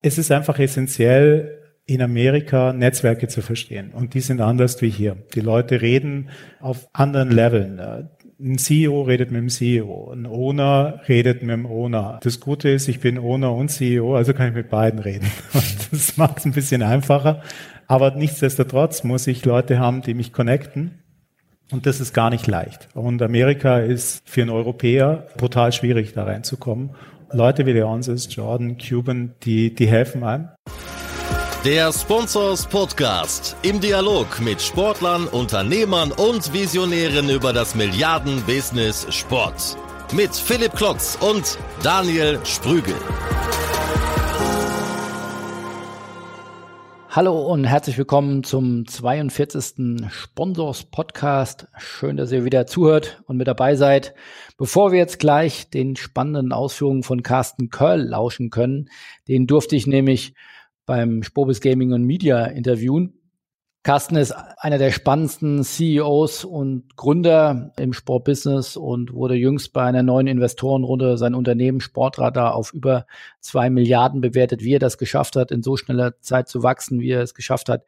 Es ist einfach essentiell, in Amerika Netzwerke zu verstehen. Und die sind anders wie hier. Die Leute reden auf anderen Leveln. Ein CEO redet mit dem CEO, ein Owner redet mit dem Owner. Das Gute ist, ich bin Owner und CEO, also kann ich mit beiden reden. Und das macht es ein bisschen einfacher. Aber nichtsdestotrotz muss ich Leute haben, die mich connecten. Und das ist gar nicht leicht. Und Amerika ist für einen Europäer brutal schwierig, da reinzukommen. Leute wie Leonsis, Jordan, Cuban, die, die helfen einem. Der Sponsors Podcast im Dialog mit Sportlern, Unternehmern und Visionären über das Milliarden-Business Sport. Mit Philipp Klotz und Daniel Sprügel. Hallo und herzlich willkommen zum 42. Sponsors Podcast. Schön, dass ihr wieder zuhört und mit dabei seid. Bevor wir jetzt gleich den spannenden Ausführungen von Carsten Curl lauschen können, den durfte ich nämlich beim Spobis Gaming und Media interviewen. Carsten ist einer der spannendsten CEOs und Gründer im Sportbusiness und wurde jüngst bei einer neuen Investorenrunde sein Unternehmen Sportradar auf über zwei Milliarden bewertet, wie er das geschafft hat, in so schneller Zeit zu wachsen, wie er es geschafft hat,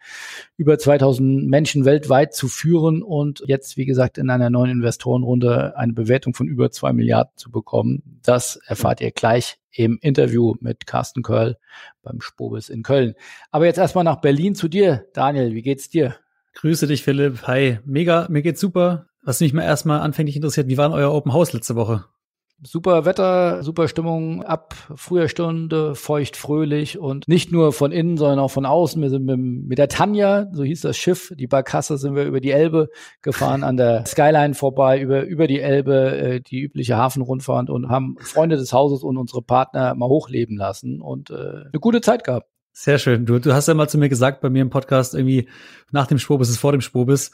über 2000 Menschen weltweit zu führen und jetzt, wie gesagt, in einer neuen Investorenrunde eine Bewertung von über zwei Milliarden zu bekommen. Das erfahrt ihr gleich im Interview mit Carsten Körl beim Spobis in Köln. Aber jetzt erstmal nach Berlin zu dir. Daniel, wie geht's dir? Grüße dich, Philipp. Hi. Mega, mir geht's super. Was mich mal erstmal anfänglich interessiert, wie war denn euer Open House letzte Woche? Super Wetter, super Stimmung ab früher Stunde, feucht, fröhlich und nicht nur von innen, sondern auch von außen. Wir sind mit, mit der Tanja, so hieß das Schiff, die Barkasse, sind wir über die Elbe gefahren, an der Skyline vorbei, über, über die Elbe, äh, die übliche Hafenrundfahrt und haben Freunde des Hauses und unsere Partner mal hochleben lassen und äh, eine gute Zeit gehabt. Sehr schön. Du, du hast ja mal zu mir gesagt bei mir im Podcast irgendwie nach dem Spobis ist vor dem Spobis.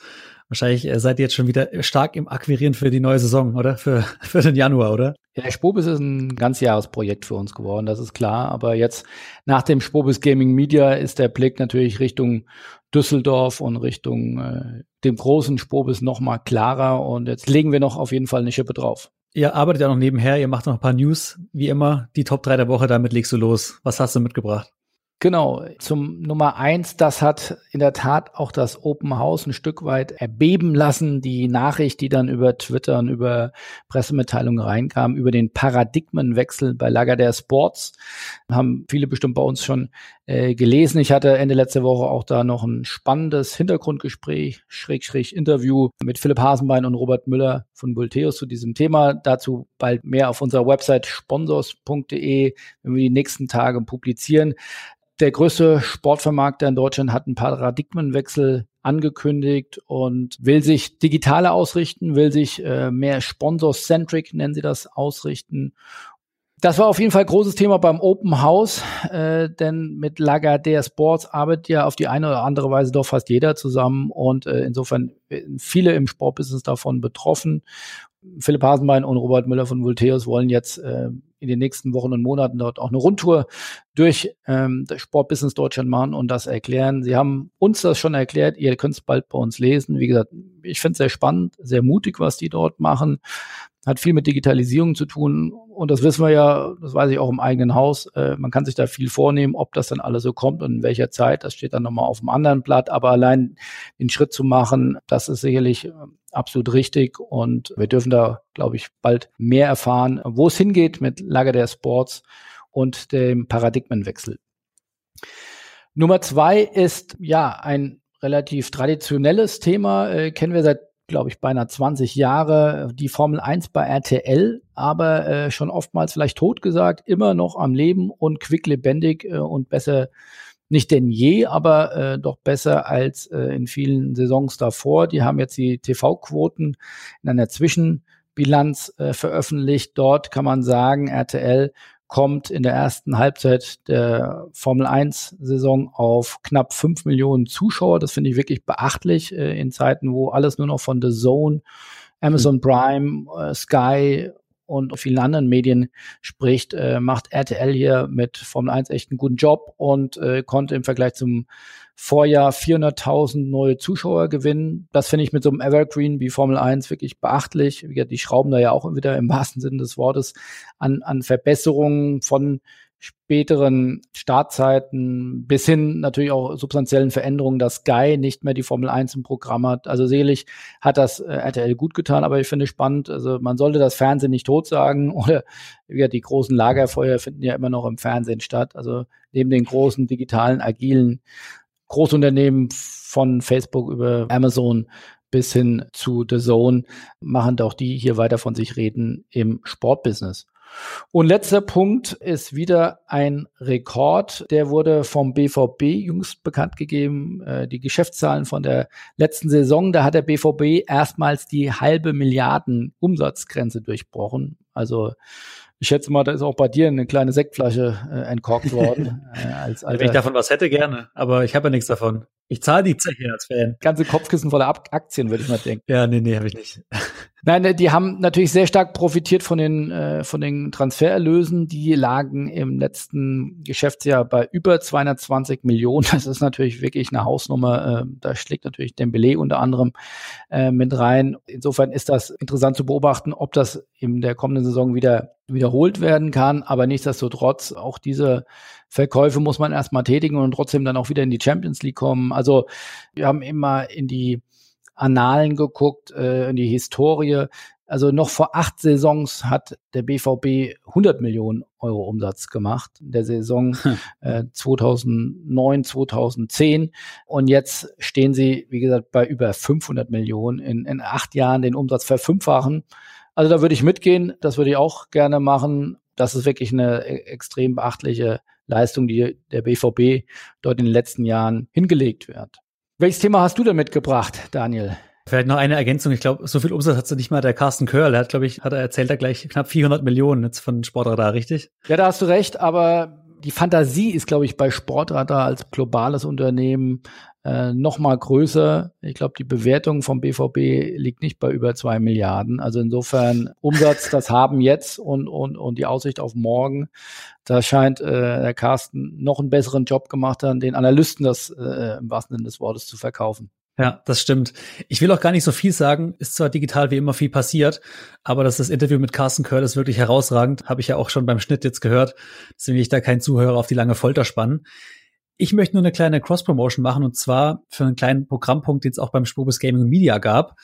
Wahrscheinlich äh, seid ihr jetzt schon wieder stark im Akquirieren für die neue Saison, oder? Für, für den Januar, oder? Ja, Spobis ist ein ganzjahresprojekt für uns geworden, das ist klar. Aber jetzt nach dem Spobis Gaming Media ist der Blick natürlich Richtung Düsseldorf und Richtung äh, dem großen Spobis noch mal klarer. Und jetzt legen wir noch auf jeden Fall eine Schippe drauf. Ihr arbeitet ja noch nebenher, ihr macht noch ein paar News, wie immer. Die Top 3 der Woche, damit legst du los. Was hast du mitgebracht? Genau, zum Nummer eins, das hat in der Tat auch das Open House ein Stück weit erbeben lassen. Die Nachricht, die dann über Twitter und über Pressemitteilungen reinkam, über den Paradigmenwechsel bei Lager der Sports, haben viele bestimmt bei uns schon äh, gelesen. Ich hatte Ende letzte Woche auch da noch ein spannendes Hintergrundgespräch, Schräg, Schräg Interview mit Philipp Hasenbein und Robert Müller von Bulteus zu diesem Thema. Dazu bald mehr auf unserer Website sponsors.de, wenn wir die nächsten Tage publizieren der größte Sportvermarkter in Deutschland hat einen Paradigmenwechsel angekündigt und will sich digitaler ausrichten, will sich äh, mehr Sponsor-centric, nennen sie das, ausrichten. Das war auf jeden Fall großes Thema beim Open House, äh, denn mit Lagardère Sports arbeitet ja auf die eine oder andere Weise doch fast jeder zusammen und äh, insofern viele im Sportbusiness davon betroffen. Philipp Hasenbein und Robert Müller von Volteus wollen jetzt äh, in den nächsten Wochen und Monaten dort auch eine Rundtour durch ähm, das Sportbusiness Deutschland machen und das erklären. Sie haben uns das schon erklärt, ihr könnt es bald bei uns lesen. Wie gesagt, ich finde es sehr spannend, sehr mutig, was die dort machen. Hat viel mit Digitalisierung zu tun und das wissen wir ja, das weiß ich auch im eigenen Haus. Äh, man kann sich da viel vornehmen, ob das dann alles so kommt und in welcher Zeit, das steht dann nochmal auf dem anderen Blatt. Aber allein den Schritt zu machen, das ist sicherlich äh, absolut richtig und wir dürfen da, glaube ich, bald mehr erfahren, wo es hingeht mit Lager der Sports und dem Paradigmenwechsel. Nummer zwei ist ja ein relativ traditionelles Thema, äh, kennen wir seit glaube ich, beinahe 20 Jahre die Formel 1 bei RTL, aber äh, schon oftmals vielleicht tot gesagt, immer noch am Leben und quicklebendig äh, und besser nicht denn je, aber äh, doch besser als äh, in vielen Saisons davor. Die haben jetzt die TV-Quoten in einer Zwischenbilanz äh, veröffentlicht. Dort kann man sagen, RTL kommt in der ersten Halbzeit der Formel 1 Saison auf knapp fünf Millionen Zuschauer. Das finde ich wirklich beachtlich äh, in Zeiten, wo alles nur noch von The Zone, Amazon Prime, äh, Sky und vielen anderen Medien spricht, äh, macht RTL hier mit Formel 1 echt einen guten Job und äh, konnte im Vergleich zum Vorjahr 400.000 neue Zuschauer gewinnen. Das finde ich mit so einem Evergreen wie Formel 1 wirklich beachtlich. Die schrauben da ja auch wieder im wahrsten Sinne des Wortes an, an Verbesserungen von späteren Startzeiten bis hin natürlich auch substanziellen Veränderungen, dass Sky nicht mehr die Formel 1 im Programm hat. Also sicherlich hat das äh, RTL gut getan, aber ich finde spannend, also man sollte das Fernsehen nicht tot sagen oder ja, die großen Lagerfeuer finden ja immer noch im Fernsehen statt. Also neben den großen digitalen, agilen Großunternehmen von Facebook über Amazon bis hin zu The Zone machen doch die hier weiter von sich reden im Sportbusiness. Und letzter Punkt ist wieder ein Rekord. Der wurde vom BVB jüngst bekannt gegeben. Äh, die Geschäftszahlen von der letzten Saison. Da hat der BVB erstmals die halbe Milliarden Umsatzgrenze durchbrochen. Also ich schätze mal, da ist auch bei dir eine kleine Sektflasche äh, entkorkt worden. äh, als Wenn ich davon was hätte, gerne. Aber ich habe ja nichts davon. Ich zahle die Zeche als Fan. Ganze Kopfkissen voller Aktien, würde ich mal denken. Ja, nee, nee, habe ich nicht. Nein, äh, die haben natürlich sehr stark profitiert von den, äh, von den Transfererlösen. Die lagen im letzten Geschäftsjahr bei über 220 Millionen. Das ist natürlich wirklich eine Hausnummer. Äh, da schlägt natürlich Dembele unter anderem äh, mit rein. Insofern ist das interessant zu beobachten, ob das in der kommenden Saison wieder wiederholt werden kann. Aber nichtsdestotrotz, auch diese Verkäufe muss man erstmal tätigen und trotzdem dann auch wieder in die Champions League kommen. Also wir haben immer in die Annalen geguckt, äh, in die Historie. Also noch vor acht Saisons hat der BVB 100 Millionen Euro Umsatz gemacht, in der Saison hm. äh, 2009, 2010. Und jetzt stehen sie, wie gesagt, bei über 500 Millionen in, in acht Jahren den Umsatz verfünffachen. Also da würde ich mitgehen, das würde ich auch gerne machen. Das ist wirklich eine e-, extrem beachtliche Leistung, die der BVB dort in den letzten Jahren hingelegt wird. Welches Thema hast du denn mitgebracht, Daniel? Vielleicht noch eine Ergänzung. Ich glaube, so viel Umsatz hat sie nicht mal der Carsten Körl. Er hat, glaube ich, hat er erzählt, er gleich knapp 400 Millionen jetzt von Sportradar, richtig? Ja, da hast du recht. Aber die Fantasie ist, glaube ich, bei Sportradar als globales Unternehmen äh, noch mal größer. Ich glaube, die Bewertung vom BVB liegt nicht bei über zwei Milliarden. Also insofern Umsatz, das haben jetzt und, und, und die Aussicht auf morgen. Da scheint äh, der Carsten noch einen besseren Job gemacht haben, den Analysten das äh, im wahrsten Sinne des Wortes zu verkaufen. Ja, das stimmt. Ich will auch gar nicht so viel sagen. Ist zwar digital wie immer viel passiert, aber dass das Interview mit Carsten Curtis wirklich herausragend, habe ich ja auch schon beim Schnitt jetzt gehört. Deswegen will ich da keinen Zuhörer auf die lange Folter spannen. Ich möchte nur eine kleine Cross-Promotion machen und zwar für einen kleinen Programmpunkt, den es auch beim Spobus Gaming Media gab,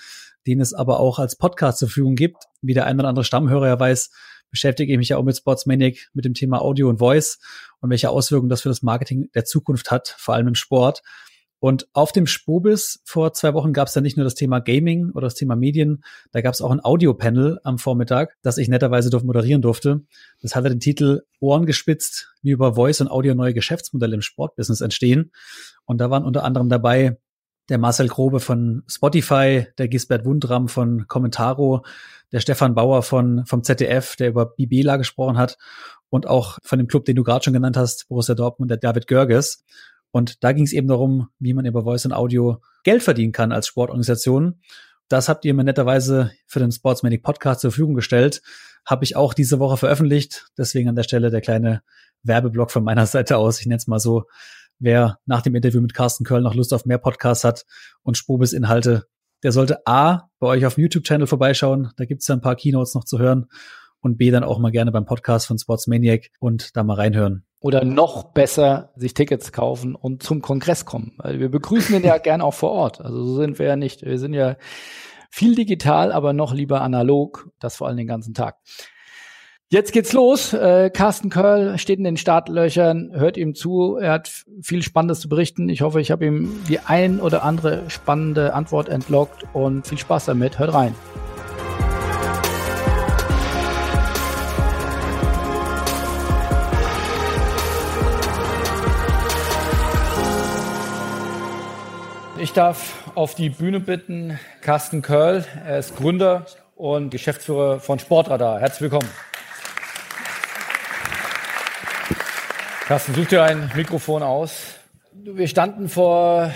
den es aber auch als Podcast zur Verfügung gibt. Wie der ein oder andere Stammhörer ja weiß, beschäftige ich mich ja auch mit Sportsmanic, mit dem Thema Audio und Voice und welche Auswirkungen das für das Marketing der Zukunft hat, vor allem im Sport. Und auf dem Spobis vor zwei Wochen gab es dann nicht nur das Thema Gaming oder das Thema Medien, da gab es auch ein Audiopanel am Vormittag, das ich netterweise moderieren durfte. Das hatte den Titel Ohren gespitzt, wie über Voice und Audio neue Geschäftsmodelle im Sportbusiness entstehen. Und da waren unter anderem dabei der Marcel Grobe von Spotify, der Gisbert Wundram von Commentaro, der Stefan Bauer von, vom ZDF, der über Bibela gesprochen hat und auch von dem Club, den du gerade schon genannt hast, Borussia Dortmund, der David Görges. Und da ging es eben darum, wie man über Voice und Audio Geld verdienen kann als Sportorganisation. Das habt ihr mir netterweise für den Sportsmanic Podcast zur Verfügung gestellt. Habe ich auch diese Woche veröffentlicht. Deswegen an der Stelle der kleine Werbeblock von meiner Seite aus. Ich nenne es mal so. Wer nach dem Interview mit Carsten Köll noch Lust auf mehr Podcasts hat und Spobis-Inhalte, der sollte A, bei euch auf dem YouTube-Channel vorbeischauen. Da gibt's ja ein paar Keynotes noch zu hören. Und B, dann auch mal gerne beim Podcast von Sportsmaniac und da mal reinhören oder noch besser sich Tickets kaufen und zum Kongress kommen. Wir begrüßen ihn ja gern auch vor Ort. Also so sind wir ja nicht. Wir sind ja viel digital, aber noch lieber analog. Das vor allem den ganzen Tag. Jetzt geht's los. Äh, Carsten Curl steht in den Startlöchern, hört ihm zu. Er hat viel Spannendes zu berichten. Ich hoffe, ich habe ihm die ein oder andere spannende Antwort entlockt und viel Spaß damit. Hört rein. Ich darf auf die Bühne bitten Carsten Körl. Er ist Gründer und Geschäftsführer von Sportradar. Herzlich willkommen. Carsten, such dir ein Mikrofon aus. Wir standen vor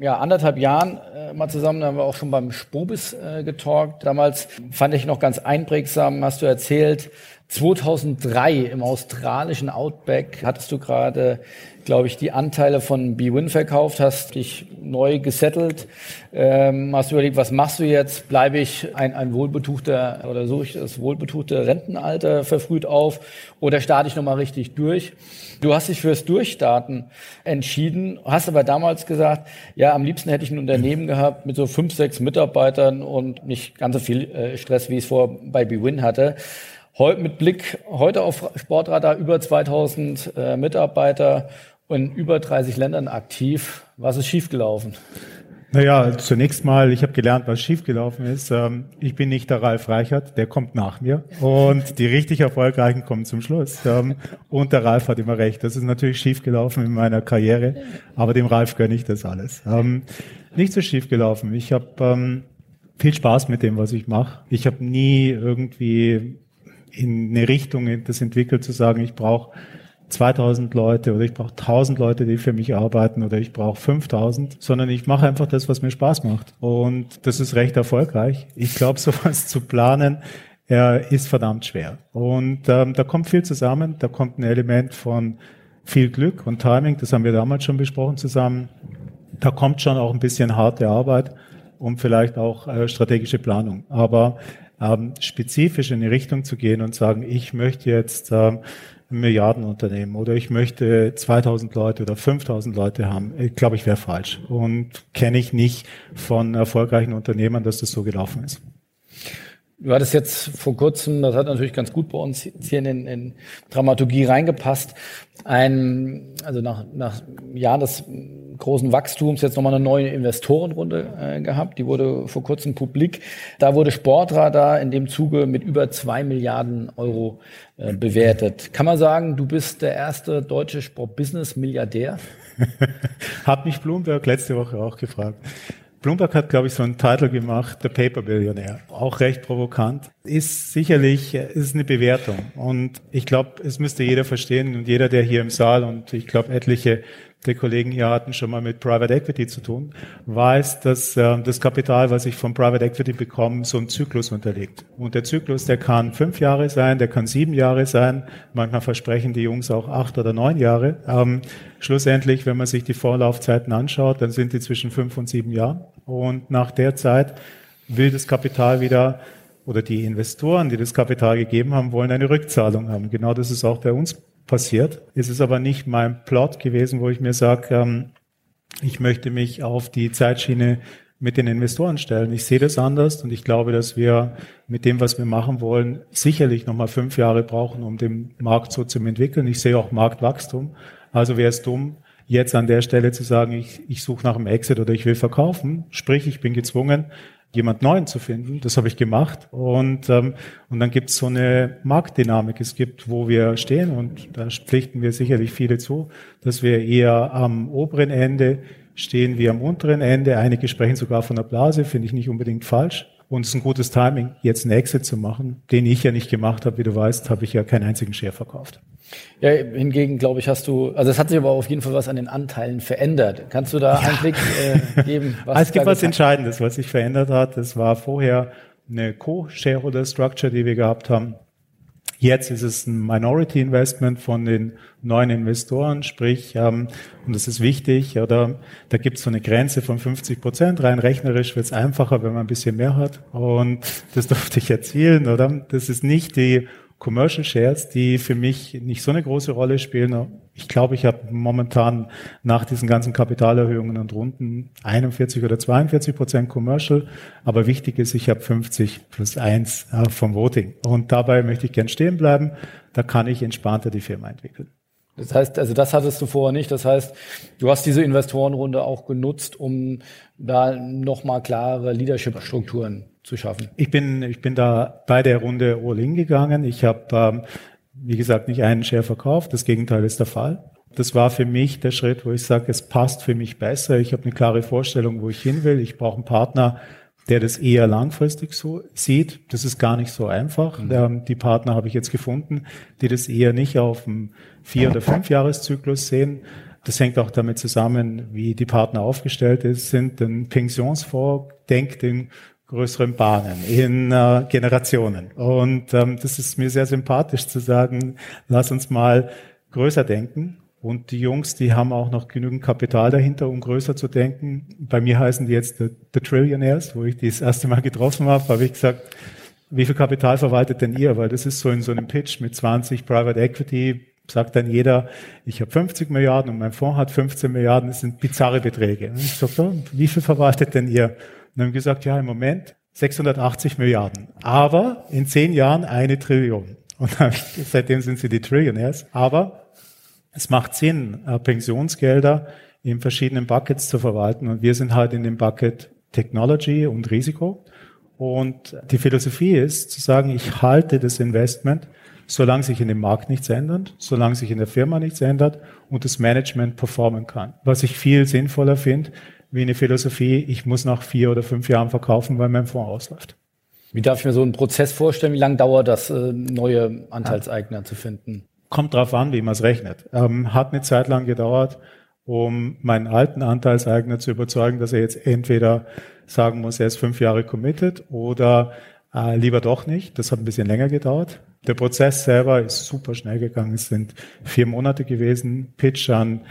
ja, anderthalb Jahren äh, mal zusammen, da haben wir auch schon beim Spobis äh, getalkt. Damals fand ich noch ganz einprägsam, hast du erzählt, 2003 im australischen Outback hattest du gerade glaube ich, die Anteile von BWin verkauft, hast dich neu gesettelt, ähm, hast überlegt, was machst du jetzt? Bleibe ich ein, ein wohlbetuchter oder suche ich das wohlbetuchte Rentenalter verfrüht auf oder starte ich nochmal richtig durch? Du hast dich fürs Durchstarten entschieden, hast aber damals gesagt, ja, am liebsten hätte ich ein Unternehmen gehabt mit so fünf, sechs Mitarbeitern und nicht ganz so viel äh, Stress, wie ich es vor bei BWin hatte. Heute mit Blick heute auf Sportradar über 2000 äh, Mitarbeiter in über 30 Ländern aktiv. Was ist schiefgelaufen? Naja, zunächst mal, ich habe gelernt, was schiefgelaufen ist. Ähm, ich bin nicht der Ralf Reichert, der kommt nach mir. Und die richtig Erfolgreichen kommen zum Schluss. Ähm, und der Ralf hat immer recht. Das ist natürlich schiefgelaufen in meiner Karriere, aber dem Ralf gönne ich das alles. Ähm, nicht so schiefgelaufen. Ich habe viel Spaß mit dem, was ich mache. Ich habe nie irgendwie in eine Richtung das entwickelt, zu sagen, ich brauche 2000 Leute oder ich brauche 1000 Leute, die für mich arbeiten oder ich brauche 5000, sondern ich mache einfach das, was mir Spaß macht. Und das ist recht erfolgreich. Ich glaube, sowas zu planen, er ist verdammt schwer. Und ähm, da kommt viel zusammen. Da kommt ein Element von viel Glück und Timing. Das haben wir damals schon besprochen zusammen. Da kommt schon auch ein bisschen harte Arbeit und vielleicht auch äh, strategische Planung. Aber ähm, spezifisch in die Richtung zu gehen und sagen, ich möchte jetzt ähm, ein Milliardenunternehmen. Oder ich möchte 2000 Leute oder 5000 Leute haben, glaube ich, wäre falsch. Und kenne ich nicht von erfolgreichen Unternehmern, dass das so gelaufen ist. Du hattest jetzt vor kurzem, das hat natürlich ganz gut bei uns hier in, in Dramaturgie reingepasst, ein, also nach, nach Jahren des großen Wachstums jetzt nochmal eine neue Investorenrunde äh, gehabt. Die wurde vor kurzem publik. Da wurde Sportradar in dem Zuge mit über zwei Milliarden Euro äh, bewertet. Kann man sagen, du bist der erste deutsche Sportbusiness-Milliardär? Hat mich Bloomberg letzte Woche auch gefragt. Bloomberg hat, glaube ich, so einen Titel gemacht, The Paper Billionaire. Auch recht provokant. Ist sicherlich, ist eine Bewertung. Und ich glaube, es müsste jeder verstehen und jeder, der hier im Saal und ich glaube etliche der Kollegen hier hatten schon mal mit Private Equity zu tun, weiß, dass äh, das Kapital, was ich von Private Equity bekomme, so einen Zyklus unterliegt. Und der Zyklus, der kann fünf Jahre sein, der kann sieben Jahre sein, manchmal versprechen die Jungs auch acht oder neun Jahre. Ähm, schlussendlich, wenn man sich die Vorlaufzeiten anschaut, dann sind die zwischen fünf und sieben Jahren. Und nach der Zeit will das Kapital wieder oder die Investoren, die das Kapital gegeben haben, wollen eine Rückzahlung haben. Genau das ist auch bei uns passiert. Es ist aber nicht mein Plot gewesen, wo ich mir sage, ähm, ich möchte mich auf die Zeitschiene mit den Investoren stellen. Ich sehe das anders und ich glaube, dass wir mit dem, was wir machen wollen, sicherlich nochmal fünf Jahre brauchen, um den Markt so zu entwickeln. Ich sehe auch Marktwachstum. Also wäre es dumm, jetzt an der Stelle zu sagen, ich, ich suche nach einem Exit oder ich will verkaufen. Sprich, ich bin gezwungen, jemand Neuen zu finden. Das habe ich gemacht. Und, ähm, und dann gibt es so eine Marktdynamik. Es gibt, wo wir stehen, und da pflichten wir sicherlich viele zu, dass wir eher am oberen Ende stehen wie am unteren Ende. Einige sprechen sogar von der Blase, finde ich nicht unbedingt falsch. Und es ist ein gutes Timing, jetzt einen Exit zu machen, den ich ja nicht gemacht habe. Wie du weißt, habe ich ja keinen einzigen Share verkauft. Ja, hingegen glaube ich, hast du, also es hat sich aber auf jeden Fall was an den Anteilen verändert. Kannst du da ja. einen Blick äh, geben? Was es gibt was Entscheidendes, was sich verändert hat. Es war vorher eine Co-Shareholder-Structure, die wir gehabt haben. Jetzt ist es ein Minority Investment von den neuen Investoren, sprich, ähm, und das ist wichtig, oder da gibt es so eine Grenze von 50 Prozent. Rein rechnerisch wird es einfacher, wenn man ein bisschen mehr hat. Und das durfte ich erzielen, oder? Das ist nicht die Commercial Shares, die für mich nicht so eine große Rolle spielen. Ich glaube, ich habe momentan nach diesen ganzen Kapitalerhöhungen und Runden 41 oder 42 Prozent Commercial. Aber wichtig ist, ich habe 50 plus 1 äh, vom Voting. Und dabei möchte ich gern stehen bleiben. Da kann ich entspannter die Firma entwickeln. Das heißt, also das hattest du vorher nicht. Das heißt, du hast diese Investorenrunde auch genutzt, um da nochmal klare Leadership-Strukturen zu schaffen? Ich bin, ich bin da bei der Runde All-In gegangen. Ich habe, ähm, wie gesagt, nicht einen Share verkauft. Das Gegenteil ist der Fall. Das war für mich der Schritt, wo ich sage, es passt für mich besser. Ich habe eine klare Vorstellung, wo ich hin will. Ich brauche einen Partner, der das eher langfristig so sieht. Das ist gar nicht so einfach. Mhm. Ähm, die Partner habe ich jetzt gefunden, die das eher nicht auf einem Vier- oder Fünfjahreszyklus sehen. Das hängt auch damit zusammen, wie die Partner aufgestellt sind. Ein Pensionsfonds denkt in größeren Bahnen, in äh, Generationen. Und ähm, das ist mir sehr sympathisch zu sagen, lass uns mal größer denken Und die Jungs, die haben auch noch genügend Kapital dahinter, um größer zu denken. Bei mir heißen die jetzt The, the Trillionaires, wo ich die das erste Mal getroffen habe, habe ich gesagt, wie viel Kapital verwaltet denn ihr? Weil das ist so in so einem Pitch mit 20 Private Equity, sagt dann jeder, ich habe 50 Milliarden und mein Fonds hat 15 Milliarden, das sind bizarre Beträge. Und ich sage, wie viel verwaltet denn ihr? Und haben gesagt, ja, im Moment 680 Milliarden, aber in zehn Jahren eine Trillion. Und seitdem sind sie die Trillionaires. Aber es macht Sinn, äh, Pensionsgelder in verschiedenen Buckets zu verwalten. Und wir sind halt in dem Bucket Technology und Risiko. Und die Philosophie ist zu sagen, ich halte das Investment, solange sich in dem Markt nichts ändert, solange sich in der Firma nichts ändert und das Management performen kann. Was ich viel sinnvoller finde, wie eine Philosophie, ich muss nach vier oder fünf Jahren verkaufen, weil mein Fonds ausläuft. Wie darf ich mir so einen Prozess vorstellen? Wie lange dauert das, äh, neue Anteilseigner zu finden? Kommt drauf an, wie man es rechnet. Ähm, hat eine Zeit lang gedauert, um meinen alten Anteilseigner zu überzeugen, dass er jetzt entweder sagen muss, er ist fünf Jahre committed oder äh, lieber doch nicht. Das hat ein bisschen länger gedauert. Der Prozess selber ist super schnell gegangen. Es sind vier Monate gewesen. Pitch an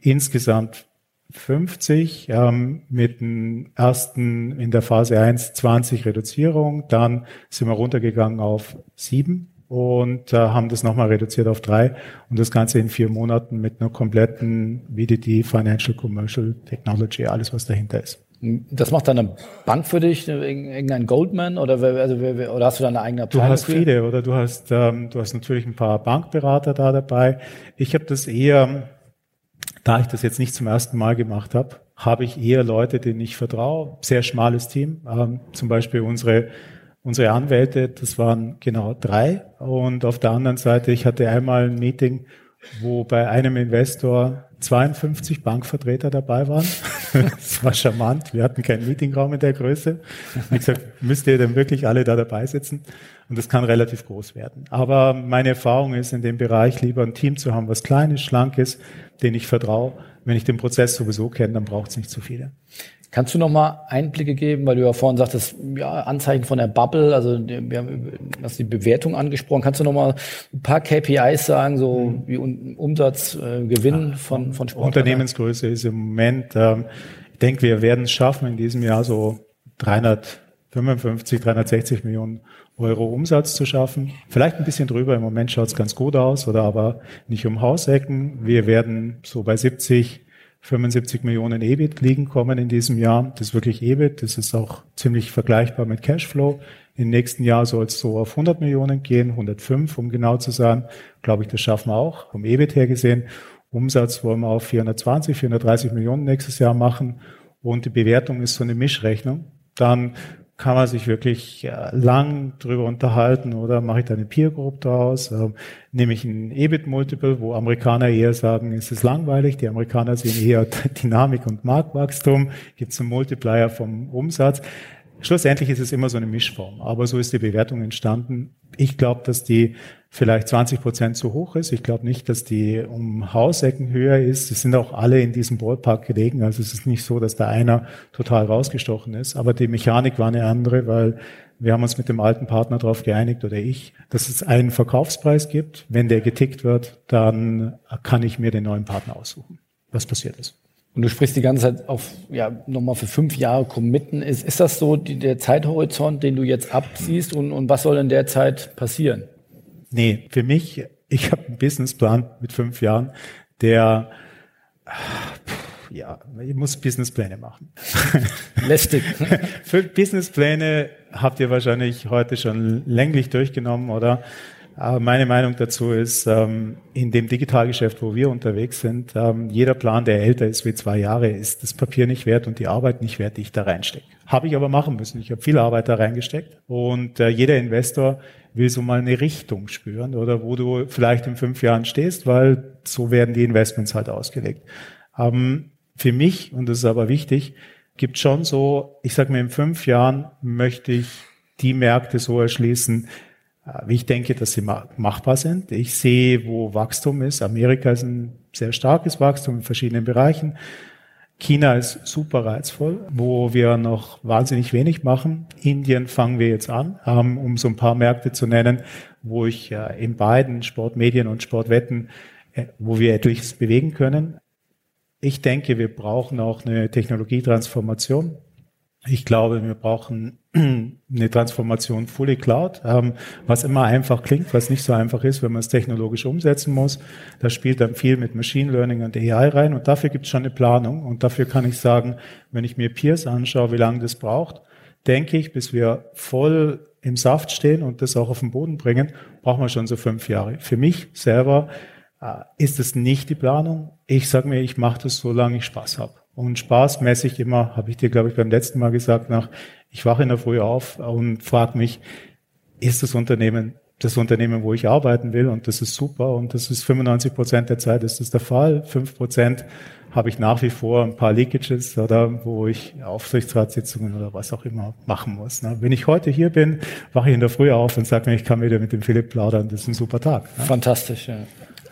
insgesamt 50 ähm, mit dem ersten in der Phase 1 20 Reduzierung. Dann sind wir runtergegangen auf sieben und äh, haben das nochmal reduziert auf drei und das Ganze in vier Monaten mit einer kompletten VDD, Financial Commercial Technology, alles was dahinter ist. Das macht dann eine Bank für dich, irgendein Goldman oder, also, oder hast du da eine eigene Abteilung? Du hast für? viele oder du hast, ähm, du hast natürlich ein paar Bankberater da dabei. Ich habe das eher, da ich das jetzt nicht zum ersten Mal gemacht habe, habe ich eher Leute, denen ich vertraue. Sehr schmales Team, ähm, zum Beispiel unsere unsere Anwälte, das waren genau drei. Und auf der anderen Seite, ich hatte einmal ein Meeting, wo bei einem Investor 52 Bankvertreter dabei waren. Das war charmant. Wir hatten keinen Meetingraum in der Größe. Wie gesagt, müsst ihr denn wirklich alle da dabei sitzen? Und das kann relativ groß werden. Aber meine Erfahrung ist in dem Bereich, lieber ein Team zu haben, was klein ist, schlank ist, den ich vertraue. Wenn ich den Prozess sowieso kenne, dann braucht es nicht zu viele. Kannst du noch mal Einblicke geben, weil du ja vorhin sagtest, ja, Anzeichen von der Bubble, also wir haben hast die Bewertung angesprochen. Kannst du noch mal ein paar KPIs sagen, so mhm. wie Umsatz, äh, Gewinn von, von Sport? Unternehmensgröße ist im Moment, ähm, ich denke, wir werden es schaffen, in diesem Jahr so 355, 360 Millionen Euro Umsatz zu schaffen. Vielleicht ein bisschen drüber, im Moment schaut es ganz gut aus, oder aber nicht um Hausecken. Wir werden so bei 70 75 Millionen EBIT liegen kommen in diesem Jahr. Das ist wirklich EBIT. Das ist auch ziemlich vergleichbar mit Cashflow. Im nächsten Jahr soll es so auf 100 Millionen gehen, 105, um genau zu sein. Glaube ich, das schaffen wir auch, vom EBIT her gesehen. Umsatz wollen wir auf 420, 430 Millionen nächstes Jahr machen. Und die Bewertung ist so eine Mischrechnung. Dann kann man sich wirklich lang drüber unterhalten oder mache ich da eine Peer Group draus? Ähm, nehme ich ein EBIT Multiple, wo Amerikaner eher sagen, es ist langweilig, die Amerikaner sehen eher Dynamik und Marktwachstum, gibt es einen Multiplier vom Umsatz. Schlussendlich ist es immer so eine Mischform, aber so ist die Bewertung entstanden. Ich glaube, dass die vielleicht 20 Prozent zu hoch ist. Ich glaube nicht, dass die um Hausecken höher ist. Sie sind auch alle in diesem Ballpark gelegen. Also es ist nicht so, dass da einer total rausgestochen ist. Aber die Mechanik war eine andere, weil wir haben uns mit dem alten Partner darauf geeinigt oder ich, dass es einen Verkaufspreis gibt. Wenn der getickt wird, dann kann ich mir den neuen Partner aussuchen. Was passiert ist. Und du sprichst die ganze Zeit auf, ja, nochmal für fünf Jahre committen. Ist, ist das so die, der Zeithorizont, den du jetzt absiehst und, und was soll in der Zeit passieren? Nee, für mich, ich habe einen Businessplan mit fünf Jahren, der ja, ich muss Businesspläne machen. Lästig. Für Businesspläne habt ihr wahrscheinlich heute schon länglich durchgenommen, oder? Meine Meinung dazu ist, ähm, in dem Digitalgeschäft, wo wir unterwegs sind, ähm, jeder Plan, der älter ist wie zwei Jahre, ist das Papier nicht wert und die Arbeit nicht wert, die ich da reinstecke. Habe ich aber machen müssen. Ich habe viel Arbeit da reingesteckt und äh, jeder Investor will so mal eine Richtung spüren oder wo du vielleicht in fünf Jahren stehst, weil so werden die Investments halt ausgelegt. Ähm, für mich, und das ist aber wichtig, gibt schon so, ich sage mir, in fünf Jahren möchte ich die Märkte so erschließen, wie ich denke, dass sie machbar sind. Ich sehe, wo Wachstum ist. Amerika ist ein sehr starkes Wachstum in verschiedenen Bereichen. China ist super reizvoll, wo wir noch wahnsinnig wenig machen. Indien fangen wir jetzt an, um so ein paar Märkte zu nennen, wo ich in beiden Sportmedien und Sportwetten äh, wo wir etliches bewegen können. Ich denke, wir brauchen auch eine Technologietransformation. Ich glaube, wir brauchen eine Transformation fully cloud, ähm, was immer einfach klingt, was nicht so einfach ist, wenn man es technologisch umsetzen muss. Da spielt dann viel mit Machine Learning und AI rein und dafür gibt es schon eine Planung und dafür kann ich sagen, wenn ich mir Peers anschaue, wie lange das braucht, denke ich, bis wir voll im Saft stehen und das auch auf den Boden bringen, brauchen wir schon so fünf Jahre. Für mich selber äh, ist es nicht die Planung. Ich sage mir, ich mache das, solange ich Spaß habe. Und spaßmäßig immer, habe ich dir, glaube ich, beim letzten Mal gesagt, nach, ich wache in der Früh auf und frage mich, ist das Unternehmen das Unternehmen, wo ich arbeiten will und das ist super und das ist 95 Prozent der Zeit ist das der Fall. Fünf Prozent habe ich nach wie vor ein paar Leakages oder wo ich Aufsichtsratssitzungen oder was auch immer machen muss. Ne? Wenn ich heute hier bin, wache ich in der Früh auf und sage mir, ich kann wieder mit dem Philipp plaudern, das ist ein super Tag. Ne? Fantastisch, ja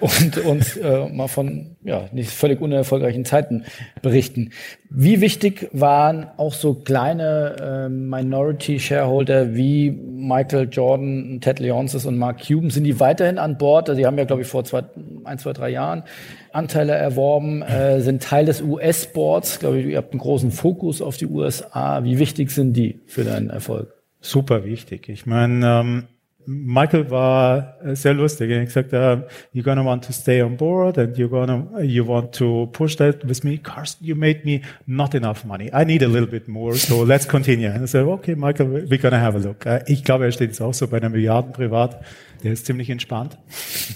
und uns äh, mal von ja nicht völlig unerfolgreichen Zeiten berichten. Wie wichtig waren auch so kleine äh, Minority Shareholder wie Michael Jordan, Ted Leonsis und Mark Cuban? Sind die weiterhin an Bord? Also die haben ja, glaube ich, vor zwei, ein, zwei, drei Jahren Anteile erworben, äh, sind Teil des US-Boards. Glaube ich, ihr habt einen großen Fokus auf die USA. Wie wichtig sind die für deinen Erfolg? Super wichtig. Ich meine, ähm Michael war äh, sehr lustig. Er hat gesagt, uh, you're gonna want to stay on board and you're gonna, you want to push that with me. Carsten, you made me not enough money. I need a little bit more, so let's continue. And I said, okay, Michael, we're gonna have a look. Uh, ich glaube, er steht jetzt auch so bei einer Milliarden privat. Der ist ziemlich entspannt.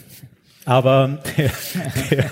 Aber der, der,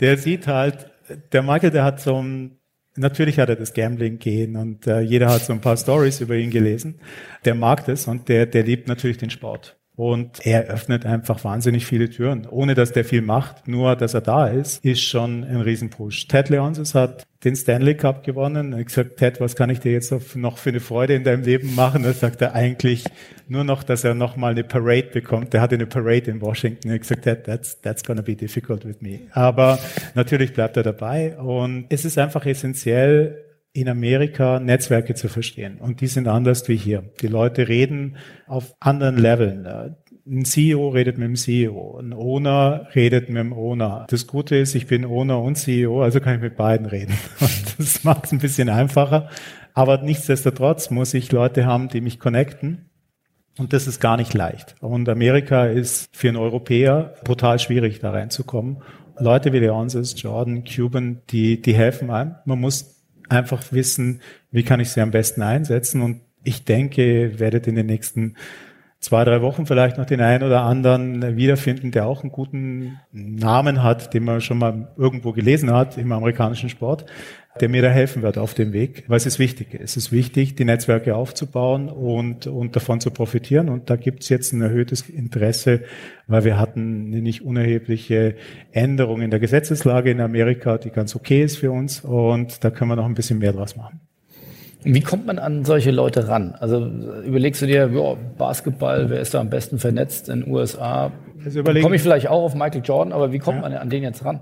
der sieht halt, der Michael, der hat so ein, Natürlich hat er das Gambling gehen und äh, jeder hat so ein paar Stories über ihn gelesen. Der mag das und der, der liebt natürlich den Sport. Und er öffnet einfach wahnsinnig viele Türen, ohne dass der viel macht. Nur, dass er da ist, ist schon ein Riesenpush. Ted Leonsis hat den Stanley Cup gewonnen. Er hat gesagt, Ted, was kann ich dir jetzt noch für eine Freude in deinem Leben machen? Da sagt er eigentlich nur noch, dass er noch mal eine Parade bekommt. Der hatte eine Parade in Washington. Er hat gesagt, Ted, that's, that's gonna be difficult with me. Aber natürlich bleibt er dabei. Und es ist einfach essentiell, in Amerika Netzwerke zu verstehen. Und die sind anders wie hier. Die Leute reden auf anderen Leveln. Ein CEO redet mit dem CEO, ein Owner redet mit dem Owner. Das Gute ist, ich bin Owner und CEO, also kann ich mit beiden reden. Und das macht es ein bisschen einfacher. Aber nichtsdestotrotz muss ich Leute haben, die mich connecten. Und das ist gar nicht leicht. Und Amerika ist für einen Europäer brutal schwierig, da reinzukommen. Leute wie Leonsis, Jordan, Cuban, die, die helfen einem. Man muss einfach wissen, wie kann ich sie am besten einsetzen. Und ich denke, werdet in den nächsten zwei, drei Wochen vielleicht noch den einen oder anderen wiederfinden, der auch einen guten Namen hat, den man schon mal irgendwo gelesen hat im amerikanischen Sport, der mir da helfen wird auf dem Weg, weil es ist wichtig. Es ist wichtig, die Netzwerke aufzubauen und, und davon zu profitieren. Und da gibt es jetzt ein erhöhtes Interesse, weil wir hatten eine nicht unerhebliche Änderung in der Gesetzeslage in Amerika, die ganz okay ist für uns. Und da können wir noch ein bisschen mehr draus machen. Wie kommt man an solche Leute ran? Also überlegst du dir, jo, Basketball, wer ist da am besten vernetzt in den USA? Also Komme ich vielleicht auch auf Michael Jordan, aber wie kommt ja. man an den jetzt ran?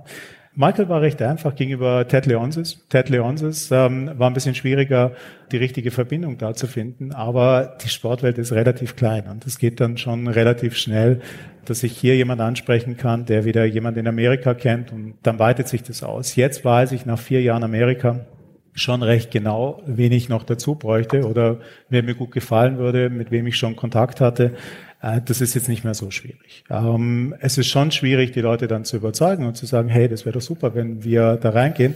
Michael war recht einfach gegenüber Ted Leonsis. Ted Leonsis ähm, war ein bisschen schwieriger, die richtige Verbindung da zu finden, aber die Sportwelt ist relativ klein und es geht dann schon relativ schnell, dass ich hier jemand ansprechen kann, der wieder jemand in Amerika kennt und dann weitet sich das aus. Jetzt weiß ich nach vier Jahren Amerika, schon recht genau, wen ich noch dazu bräuchte oder wer mir gut gefallen würde, mit wem ich schon Kontakt hatte. Äh, das ist jetzt nicht mehr so schwierig. Ähm, es ist schon schwierig, die Leute dann zu überzeugen und zu sagen, hey, das wäre doch super, wenn wir da reingehen.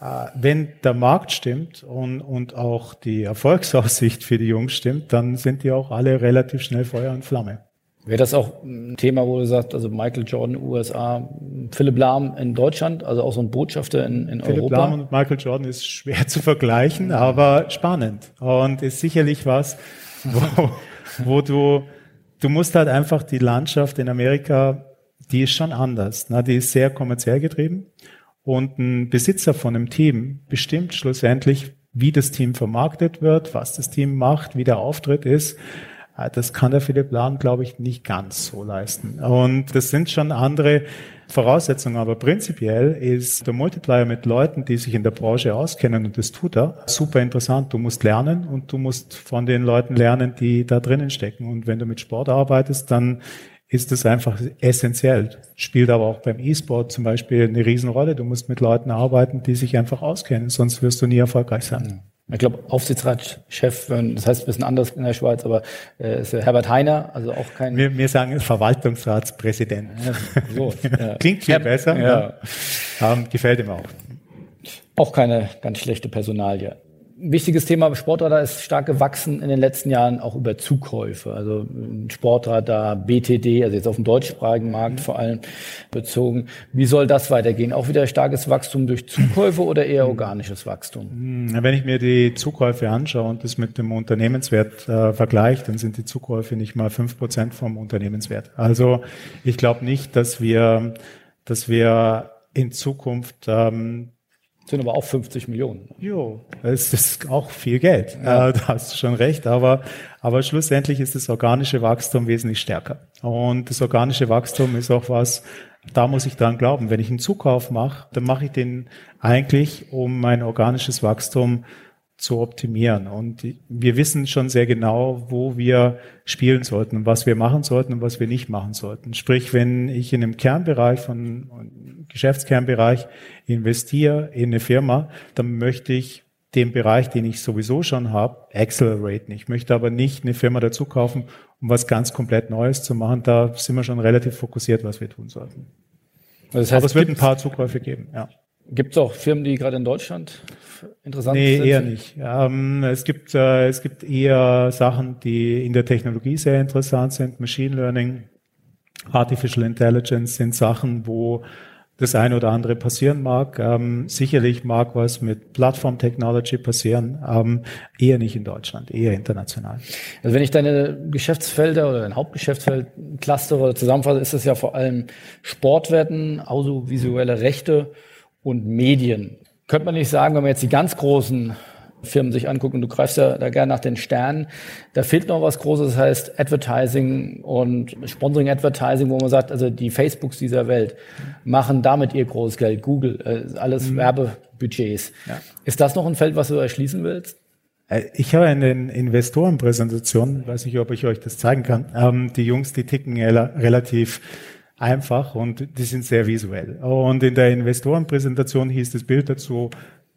Äh, wenn der Markt stimmt und, und auch die Erfolgsaussicht für die Jungs stimmt, dann sind die auch alle relativ schnell Feuer und Flamme. Wäre das auch ein Thema, wo du sagst, also Michael Jordan USA, Philipp Lahm in Deutschland, also auch so ein Botschafter in, in Philipp Europa? Philipp Lahm und Michael Jordan ist schwer zu vergleichen, aber spannend und ist sicherlich was, wo, wo du, du musst halt einfach die Landschaft in Amerika, die ist schon anders, ne? die ist sehr kommerziell getrieben und ein Besitzer von einem Team bestimmt schlussendlich, wie das Team vermarktet wird, was das Team macht, wie der Auftritt ist. Ah, das kann der Philipp Lahm, glaube ich, nicht ganz so leisten. Und das sind schon andere Voraussetzungen, aber prinzipiell ist der Multiplier mit Leuten, die sich in der Branche auskennen, und das tut er, super interessant. Du musst lernen und du musst von den Leuten lernen, die da drinnen stecken. Und wenn du mit Sport arbeitest, dann ist es einfach essentiell. Spielt aber auch beim E-Sport zum Beispiel eine Riesenrolle. Du musst mit Leuten arbeiten, die sich einfach auskennen, sonst wirst du nie erfolgreich sein. Ich glaube, Aufsichtsratschef, das heißt ein bisschen anders in der Schweiz, aber äh, ist Herbert Heiner, also auch kein. Wir, wir sagen Verwaltungsratspräsident. Ja, so, ja. Klingt viel Herr, besser. Ja. Ähm, gefällt ihm auch. Auch keine ganz schlechte Personalie wichtiges Thema Sportradar ist stark gewachsen in den letzten Jahren auch über Zukäufe. Also Sportradar, BTD, also jetzt auf dem deutschsprachigen Markt mhm. vor allem bezogen. Wie soll das weitergehen? Auch wieder starkes Wachstum durch Zukäufe oder eher mhm. organisches Wachstum? Mhm. Wenn ich mir die Zukäufe anschaue und das mit dem Unternehmenswert äh, vergleiche, dann sind die Zukäufe nicht mal fünf Prozent vom Unternehmenswert. Also ich glaube nicht, dass wir, dass wir in Zukunft ähm, sind aber auch 50 Millionen. Jo, das ist auch viel Geld. Ja. Äh, da hast du schon recht. Aber, aber schlussendlich ist das organische Wachstum wesentlich stärker. Und das organische Wachstum ist auch was, da muss ich dran glauben. Wenn ich einen Zukauf mache, dann mache ich den eigentlich, um mein organisches Wachstum zu optimieren. Und wir wissen schon sehr genau, wo wir spielen sollten und was wir machen sollten und was wir nicht machen sollten. Sprich, wenn ich in einem Kernbereich von Geschäftskernbereich investiere in eine Firma, dann möchte ich den Bereich, den ich sowieso schon habe, acceleraten. Ich möchte aber nicht eine Firma dazu kaufen, um was ganz komplett Neues zu machen. Da sind wir schon relativ fokussiert, was wir tun sollten. Also das heißt, aber es wird ein paar Zukäufe geben, ja. Gibt es auch Firmen, die gerade in Deutschland interessant nee, sind? Nee, eher nicht. Ähm, es, gibt, äh, es gibt eher Sachen, die in der Technologie sehr interessant sind. Machine Learning, Artificial Intelligence sind Sachen, wo das eine oder andere passieren mag. Ähm, sicherlich mag was mit Plattform Technology passieren, ähm, eher nicht in Deutschland, eher international. Also wenn ich deine Geschäftsfelder oder dein Hauptgeschäftsfeld clustere oder zusammenfasse, ist es ja vor allem Sportwetten, audiovisuelle Rechte und Medien. Könnte man nicht sagen, wenn man jetzt die ganz großen Firmen sich anguckt und du greifst ja da gerne nach den Sternen, da fehlt noch was Großes, das heißt Advertising und Sponsoring Advertising, wo man sagt, also die Facebooks dieser Welt machen damit ihr großes Geld, Google, äh, alles mhm. Werbebudgets. Ja. Ist das noch ein Feld, was du erschließen willst? Äh, ich habe eine Investorenpräsentation, weiß nicht, ob ich euch das zeigen kann. Ähm, die Jungs, die ticken relativ einfach und die sind sehr visuell. Und in der Investorenpräsentation hieß das Bild dazu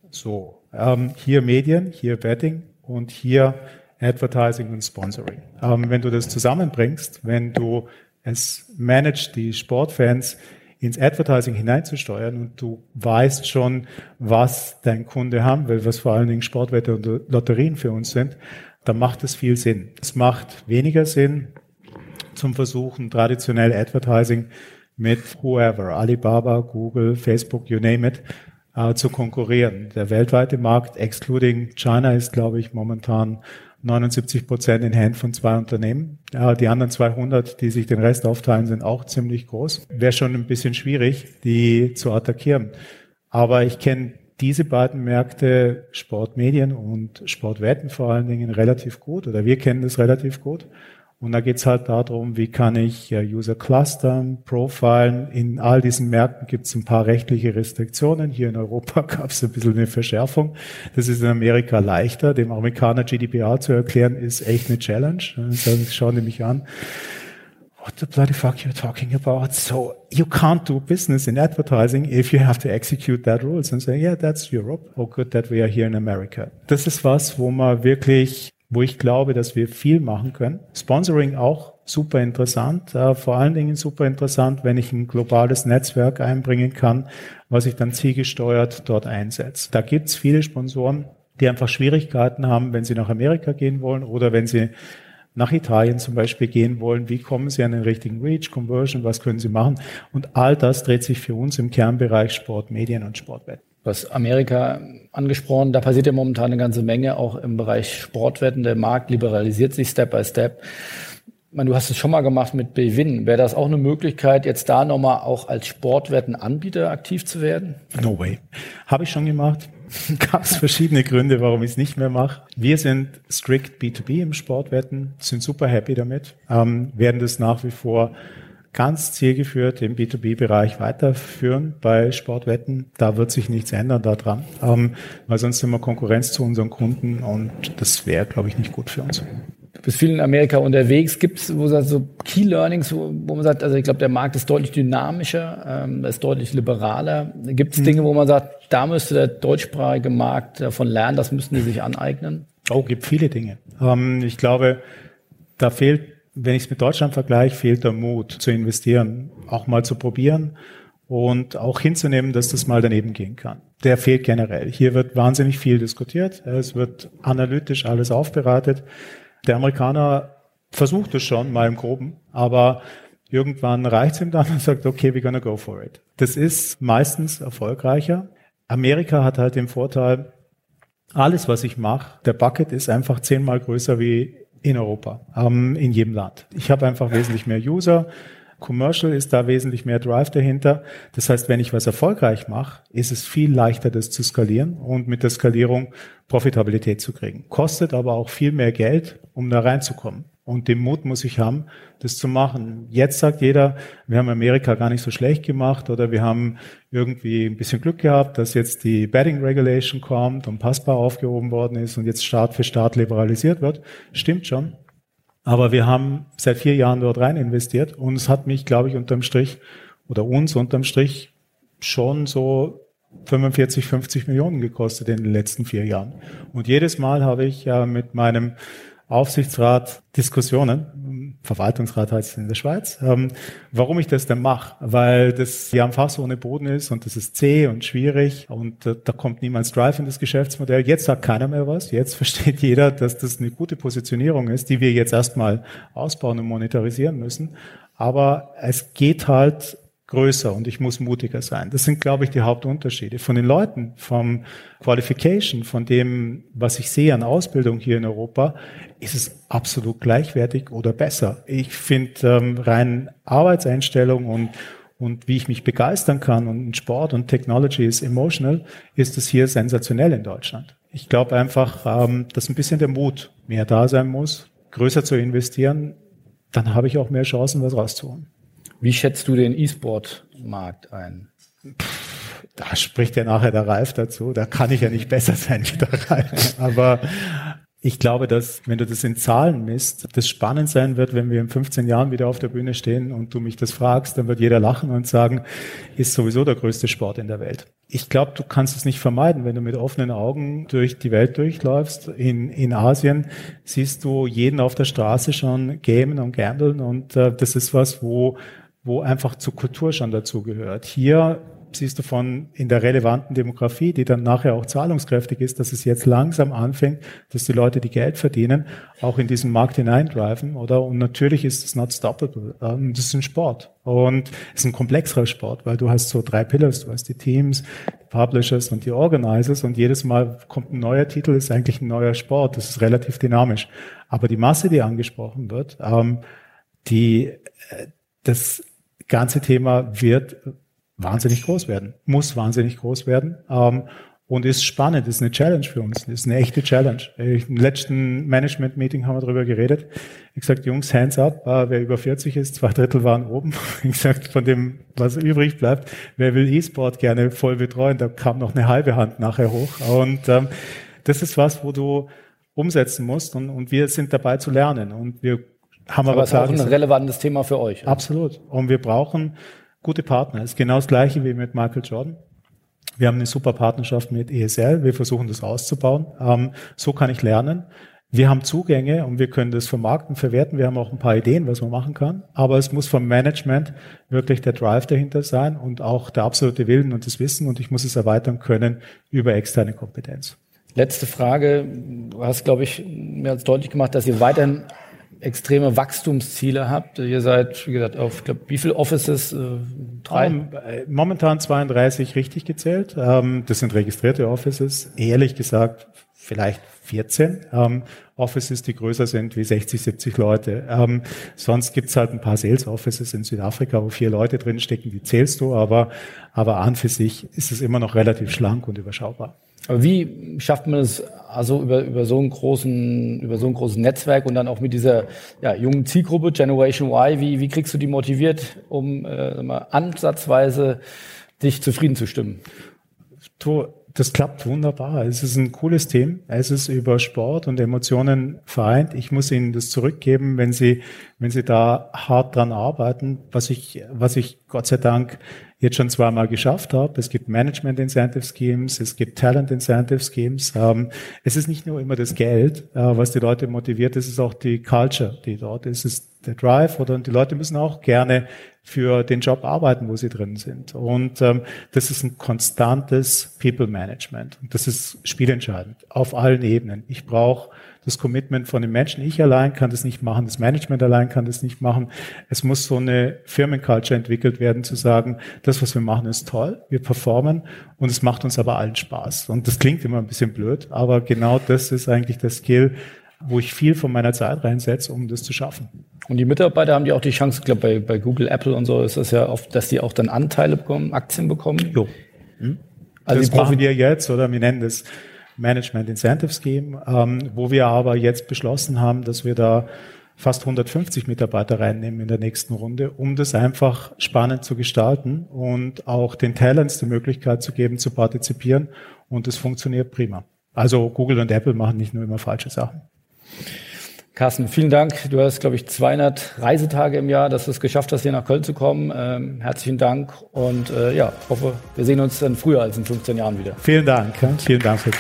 so, ähm, hier Medien, hier Betting und hier Advertising und Sponsoring. Ähm, wenn du das zusammenbringst, wenn du es managst, die Sportfans ins Advertising hineinzusteuern und du weißt schon, was dein Kunde haben will, was vor allen Dingen Sportwette und Lotterien für uns sind, dann macht es viel Sinn. Es macht weniger Sinn, zum Versuchen, traditionell Advertising mit whoever, Alibaba, Google, Facebook, you name it, äh, zu konkurrieren. Der weltweite Markt, excluding China, ist, glaube ich, momentan 79 Prozent in Händen von zwei Unternehmen. Ja, die anderen 200, die sich den Rest aufteilen, sind auch ziemlich groß. Wäre schon ein bisschen schwierig, die zu attackieren. Aber ich kenne diese beiden Märkte, Sportmedien und Sportwetten vor allen Dingen, relativ gut oder wir kennen das relativ gut. Und da geht's halt darum, wie kann ich User clustern, profilen. In all diesen Märkten gibt's ein paar rechtliche Restriktionen. Hier in Europa gab's ein bisschen eine Verschärfung. Das ist in Amerika leichter. Dem Amerikaner GDPR zu erklären, ist echt eine Challenge. Das schauen die mich an. What the bloody fuck you're talking about? So you can't do business in advertising if you have to execute that rules and say, yeah, that's Europe. Oh, good that we are here in America. Das ist was, wo man wirklich wo ich glaube, dass wir viel machen können. Sponsoring auch super interessant, äh, vor allen Dingen super interessant, wenn ich ein globales Netzwerk einbringen kann, was ich dann zielgesteuert dort einsetze. Da gibt's viele Sponsoren, die einfach Schwierigkeiten haben, wenn sie nach Amerika gehen wollen oder wenn sie nach Italien zum Beispiel gehen wollen, wie kommen Sie an den richtigen Reach, Conversion, was können Sie machen? Und all das dreht sich für uns im Kernbereich Sport, Medien und Sportwetten. Hast Amerika angesprochen, da passiert ja momentan eine ganze Menge, auch im Bereich Sportwetten. Der Markt liberalisiert sich Step by Step. Ich meine, du hast es schon mal gemacht mit Bewin. Wäre das auch eine Möglichkeit, jetzt da nochmal auch als Sportwettenanbieter aktiv zu werden? No way. Habe ich schon gemacht. Gab es verschiedene Gründe, warum ich es nicht mehr mache. Wir sind strict B2B im Sportwetten, sind super happy damit, ähm, werden das nach wie vor ganz zielgeführt im B2B-Bereich weiterführen bei Sportwetten. Da wird sich nichts ändern daran, ähm, weil sonst sind wir Konkurrenz zu unseren Kunden und das wäre, glaube ich, nicht gut für uns. bist viel in Amerika unterwegs. Gibt es wo so Key Learnings, wo, wo man sagt, also ich glaube, der Markt ist deutlich dynamischer, ähm, ist deutlich liberaler. Gibt es mhm. Dinge, wo man sagt, da müsste der deutschsprachige Markt davon lernen, das müssten die sich aneignen? Oh, gibt viele Dinge. Ähm, ich glaube, da fehlt, wenn ich es mit Deutschland vergleiche, fehlt der Mut zu investieren, auch mal zu probieren und auch hinzunehmen, dass das mal daneben gehen kann. Der fehlt generell. Hier wird wahnsinnig viel diskutiert. Es wird analytisch alles aufbereitet. Der Amerikaner versucht es schon mal im Groben, aber irgendwann reicht es ihm dann und sagt, okay, we're gonna go for it. Das ist meistens erfolgreicher. Amerika hat halt den Vorteil, alles, was ich mache, der Bucket ist einfach zehnmal größer wie in Europa, ähm, in jedem Land. Ich habe einfach wesentlich mehr User. Commercial ist da wesentlich mehr Drive dahinter. Das heißt, wenn ich was erfolgreich mache, ist es viel leichter, das zu skalieren und mit der Skalierung Profitabilität zu kriegen. Kostet aber auch viel mehr Geld, um da reinzukommen. Und den Mut muss ich haben, das zu machen. Jetzt sagt jeder, wir haben Amerika gar nicht so schlecht gemacht oder wir haben irgendwie ein bisschen Glück gehabt, dass jetzt die Betting Regulation kommt und passbar aufgehoben worden ist und jetzt Staat für Staat liberalisiert wird. Stimmt schon. Aber wir haben seit vier Jahren dort rein investiert und es hat mich, glaube ich, unterm Strich oder uns unterm Strich schon so 45, 50 Millionen gekostet in den letzten vier Jahren. Und jedes Mal habe ich ja mit meinem Aufsichtsrat Diskussionen, Verwaltungsrat heißt es in der Schweiz, ähm, warum ich das denn mache. Weil das ja ein so ohne Boden ist und das ist zäh und schwierig und äh, da kommt niemals Drive in das Geschäftsmodell. Jetzt sagt keiner mehr was. Jetzt versteht jeder, dass das eine gute Positionierung ist, die wir jetzt erstmal ausbauen und monetarisieren müssen. Aber es geht halt größer und ich muss mutiger sein. Das sind, glaube ich, die Hauptunterschiede. Von den Leuten, vom Qualification, von dem, was ich sehe an Ausbildung hier in Europa, ist es absolut gleichwertig oder besser. Ich finde ähm, rein Arbeitseinstellung und und wie ich mich begeistern kann und Sport und Technology ist emotional, ist es hier sensationell in Deutschland. Ich glaube einfach, ähm, dass ein bisschen der Mut mehr da sein muss, größer zu investieren, dann habe ich auch mehr Chancen, was rauszuholen. Wie schätzt du den E-Sport-Markt ein? da spricht ja nachher der Ralf dazu. Da kann ich ja nicht besser sein wie der Ralf. Aber ich glaube, dass, wenn du das in Zahlen misst, das spannend sein wird, wenn wir in 15 Jahren wieder auf der Bühne stehen und du mich das fragst, dann wird jeder lachen und sagen, ist sowieso der größte Sport in der Welt. Ich glaube, du kannst es nicht vermeiden, wenn du mit offenen Augen durch die Welt durchläufst. In, in Asien siehst du jeden auf der Straße schon gamen und gamblen und äh, das ist was, wo wo einfach zur Kultur schon dazu gehört. Hier siehst du von in der relevanten Demografie, die dann nachher auch zahlungskräftig ist, dass es jetzt langsam anfängt, dass die Leute, die Geld verdienen, auch in diesen Markt hineindriven, oder? Und natürlich ist es not stoppable. Ähm, das ist ein Sport. Und es ist ein komplexerer Sport, weil du hast so drei Pillars. Du hast die Teams, die Publishers und die Organizers und jedes Mal kommt ein neuer Titel, ist eigentlich ein neuer Sport. Das ist relativ dynamisch. Aber die Masse, die angesprochen wird, ähm, die, äh, das ganze Thema wird wahnsinnig groß werden, muss wahnsinnig groß werden ähm, und ist spannend, ist eine Challenge für uns, ist eine echte Challenge. Im letzten Management-Meeting haben wir darüber geredet. Ich gesagt, Jungs, hands up, äh, wer über 40 ist, zwei Drittel waren oben. Ich gesagt, von dem, was übrig bleibt, wer will E-Sport gerne voll betreuen, da kam noch eine halbe Hand nachher hoch. Und ähm, das ist was, wo du umsetzen musst und, und wir sind dabei zu lernen und wir haben aber, aber ist auch ein relevantes Thema für euch. Absolut. Und wir brauchen gute Partner. Es ist genau das Gleiche wie mit Michael Jordan. Wir haben eine super Partnerschaft mit ESL. Wir versuchen das auszubauen. Ähm, so kann ich lernen. Wir haben Zugänge und wir können das vermarkten, verwerten. Wir haben auch ein paar Ideen, was man machen kann. Aber es muss vom Management wirklich der Drive dahinter sein und auch der absolute Willen und das Wissen. Und ich muss es erweitern können über externe Kompetenz. Letzte Frage. Du hast, glaube ich, mir als deutlich gemacht, dass ihr weiterhin extreme Wachstumsziele habt. Ihr seid, wie gesagt, auf, ich glaube, wie viele Offices? Äh, drei? Äh, momentan 32 richtig gezählt. Ähm, das sind registrierte Offices. Ehrlich gesagt, vielleicht 14 ähm, Offices, die größer sind wie 60, 70 Leute. Ähm, sonst gibt's halt ein paar Sales Offices in Südafrika, wo vier Leute drinstecken, die zählst du, aber, aber an für sich ist es immer noch relativ schlank und überschaubar. Aber wie schafft man es also über, über so einen großen, über so ein großes Netzwerk und dann auch mit dieser ja, jungen Zielgruppe Generation Y, wie, wie kriegst du die motiviert, um äh, mal, ansatzweise dich zufrieden zu stimmen? Das klappt wunderbar. Es ist ein cooles Team. Es ist über Sport und Emotionen vereint. Ich muss Ihnen das zurückgeben, wenn Sie, wenn Sie da hart dran arbeiten, was ich, was ich Gott sei Dank jetzt schon zweimal geschafft habe. Es gibt Management Incentive Schemes, es gibt Talent Incentive Schemes. Ähm, es ist nicht nur immer das Geld, äh, was die Leute motiviert, es ist auch die Culture, die dort ist. Es ist der Drive oder die Leute müssen auch gerne für den Job arbeiten, wo sie drin sind. Und ähm, das ist ein konstantes People Management. Und das ist spielentscheidend auf allen Ebenen. Ich brauche das Commitment von den Menschen. Ich allein kann das nicht machen, das Management allein kann das nicht machen. Es muss so eine Firmenculture entwickelt werden, zu sagen, das, was wir machen, ist toll, wir performen und es macht uns aber allen Spaß. Und das klingt immer ein bisschen blöd, aber genau das ist eigentlich der Skill, wo ich viel von meiner Zeit reinsetze, um das zu schaffen. Und die Mitarbeiter haben die auch die Chance, ich glaube, bei, bei Google, Apple und so ist das ja oft, dass die auch dann Anteile bekommen, Aktien bekommen. Jo. Hm? Also das machen wir jetzt, oder wir nennen das Management Incentive Scheme, ähm, wo wir aber jetzt beschlossen haben, dass wir da fast 150 Mitarbeiter reinnehmen in der nächsten Runde, um das einfach spannend zu gestalten und auch den Talents die Möglichkeit zu geben, zu partizipieren. Und es funktioniert prima. Also Google und Apple machen nicht nur immer falsche Sachen. Carsten, vielen Dank. Du hast, glaube ich, 200 Reisetage im Jahr, dass du es geschafft hast, hier nach Köln zu kommen. Ähm, herzlichen Dank und äh, ja, hoffe, wir sehen uns dann früher als in 15 Jahren wieder. Vielen Dank. Vielen Dank. Für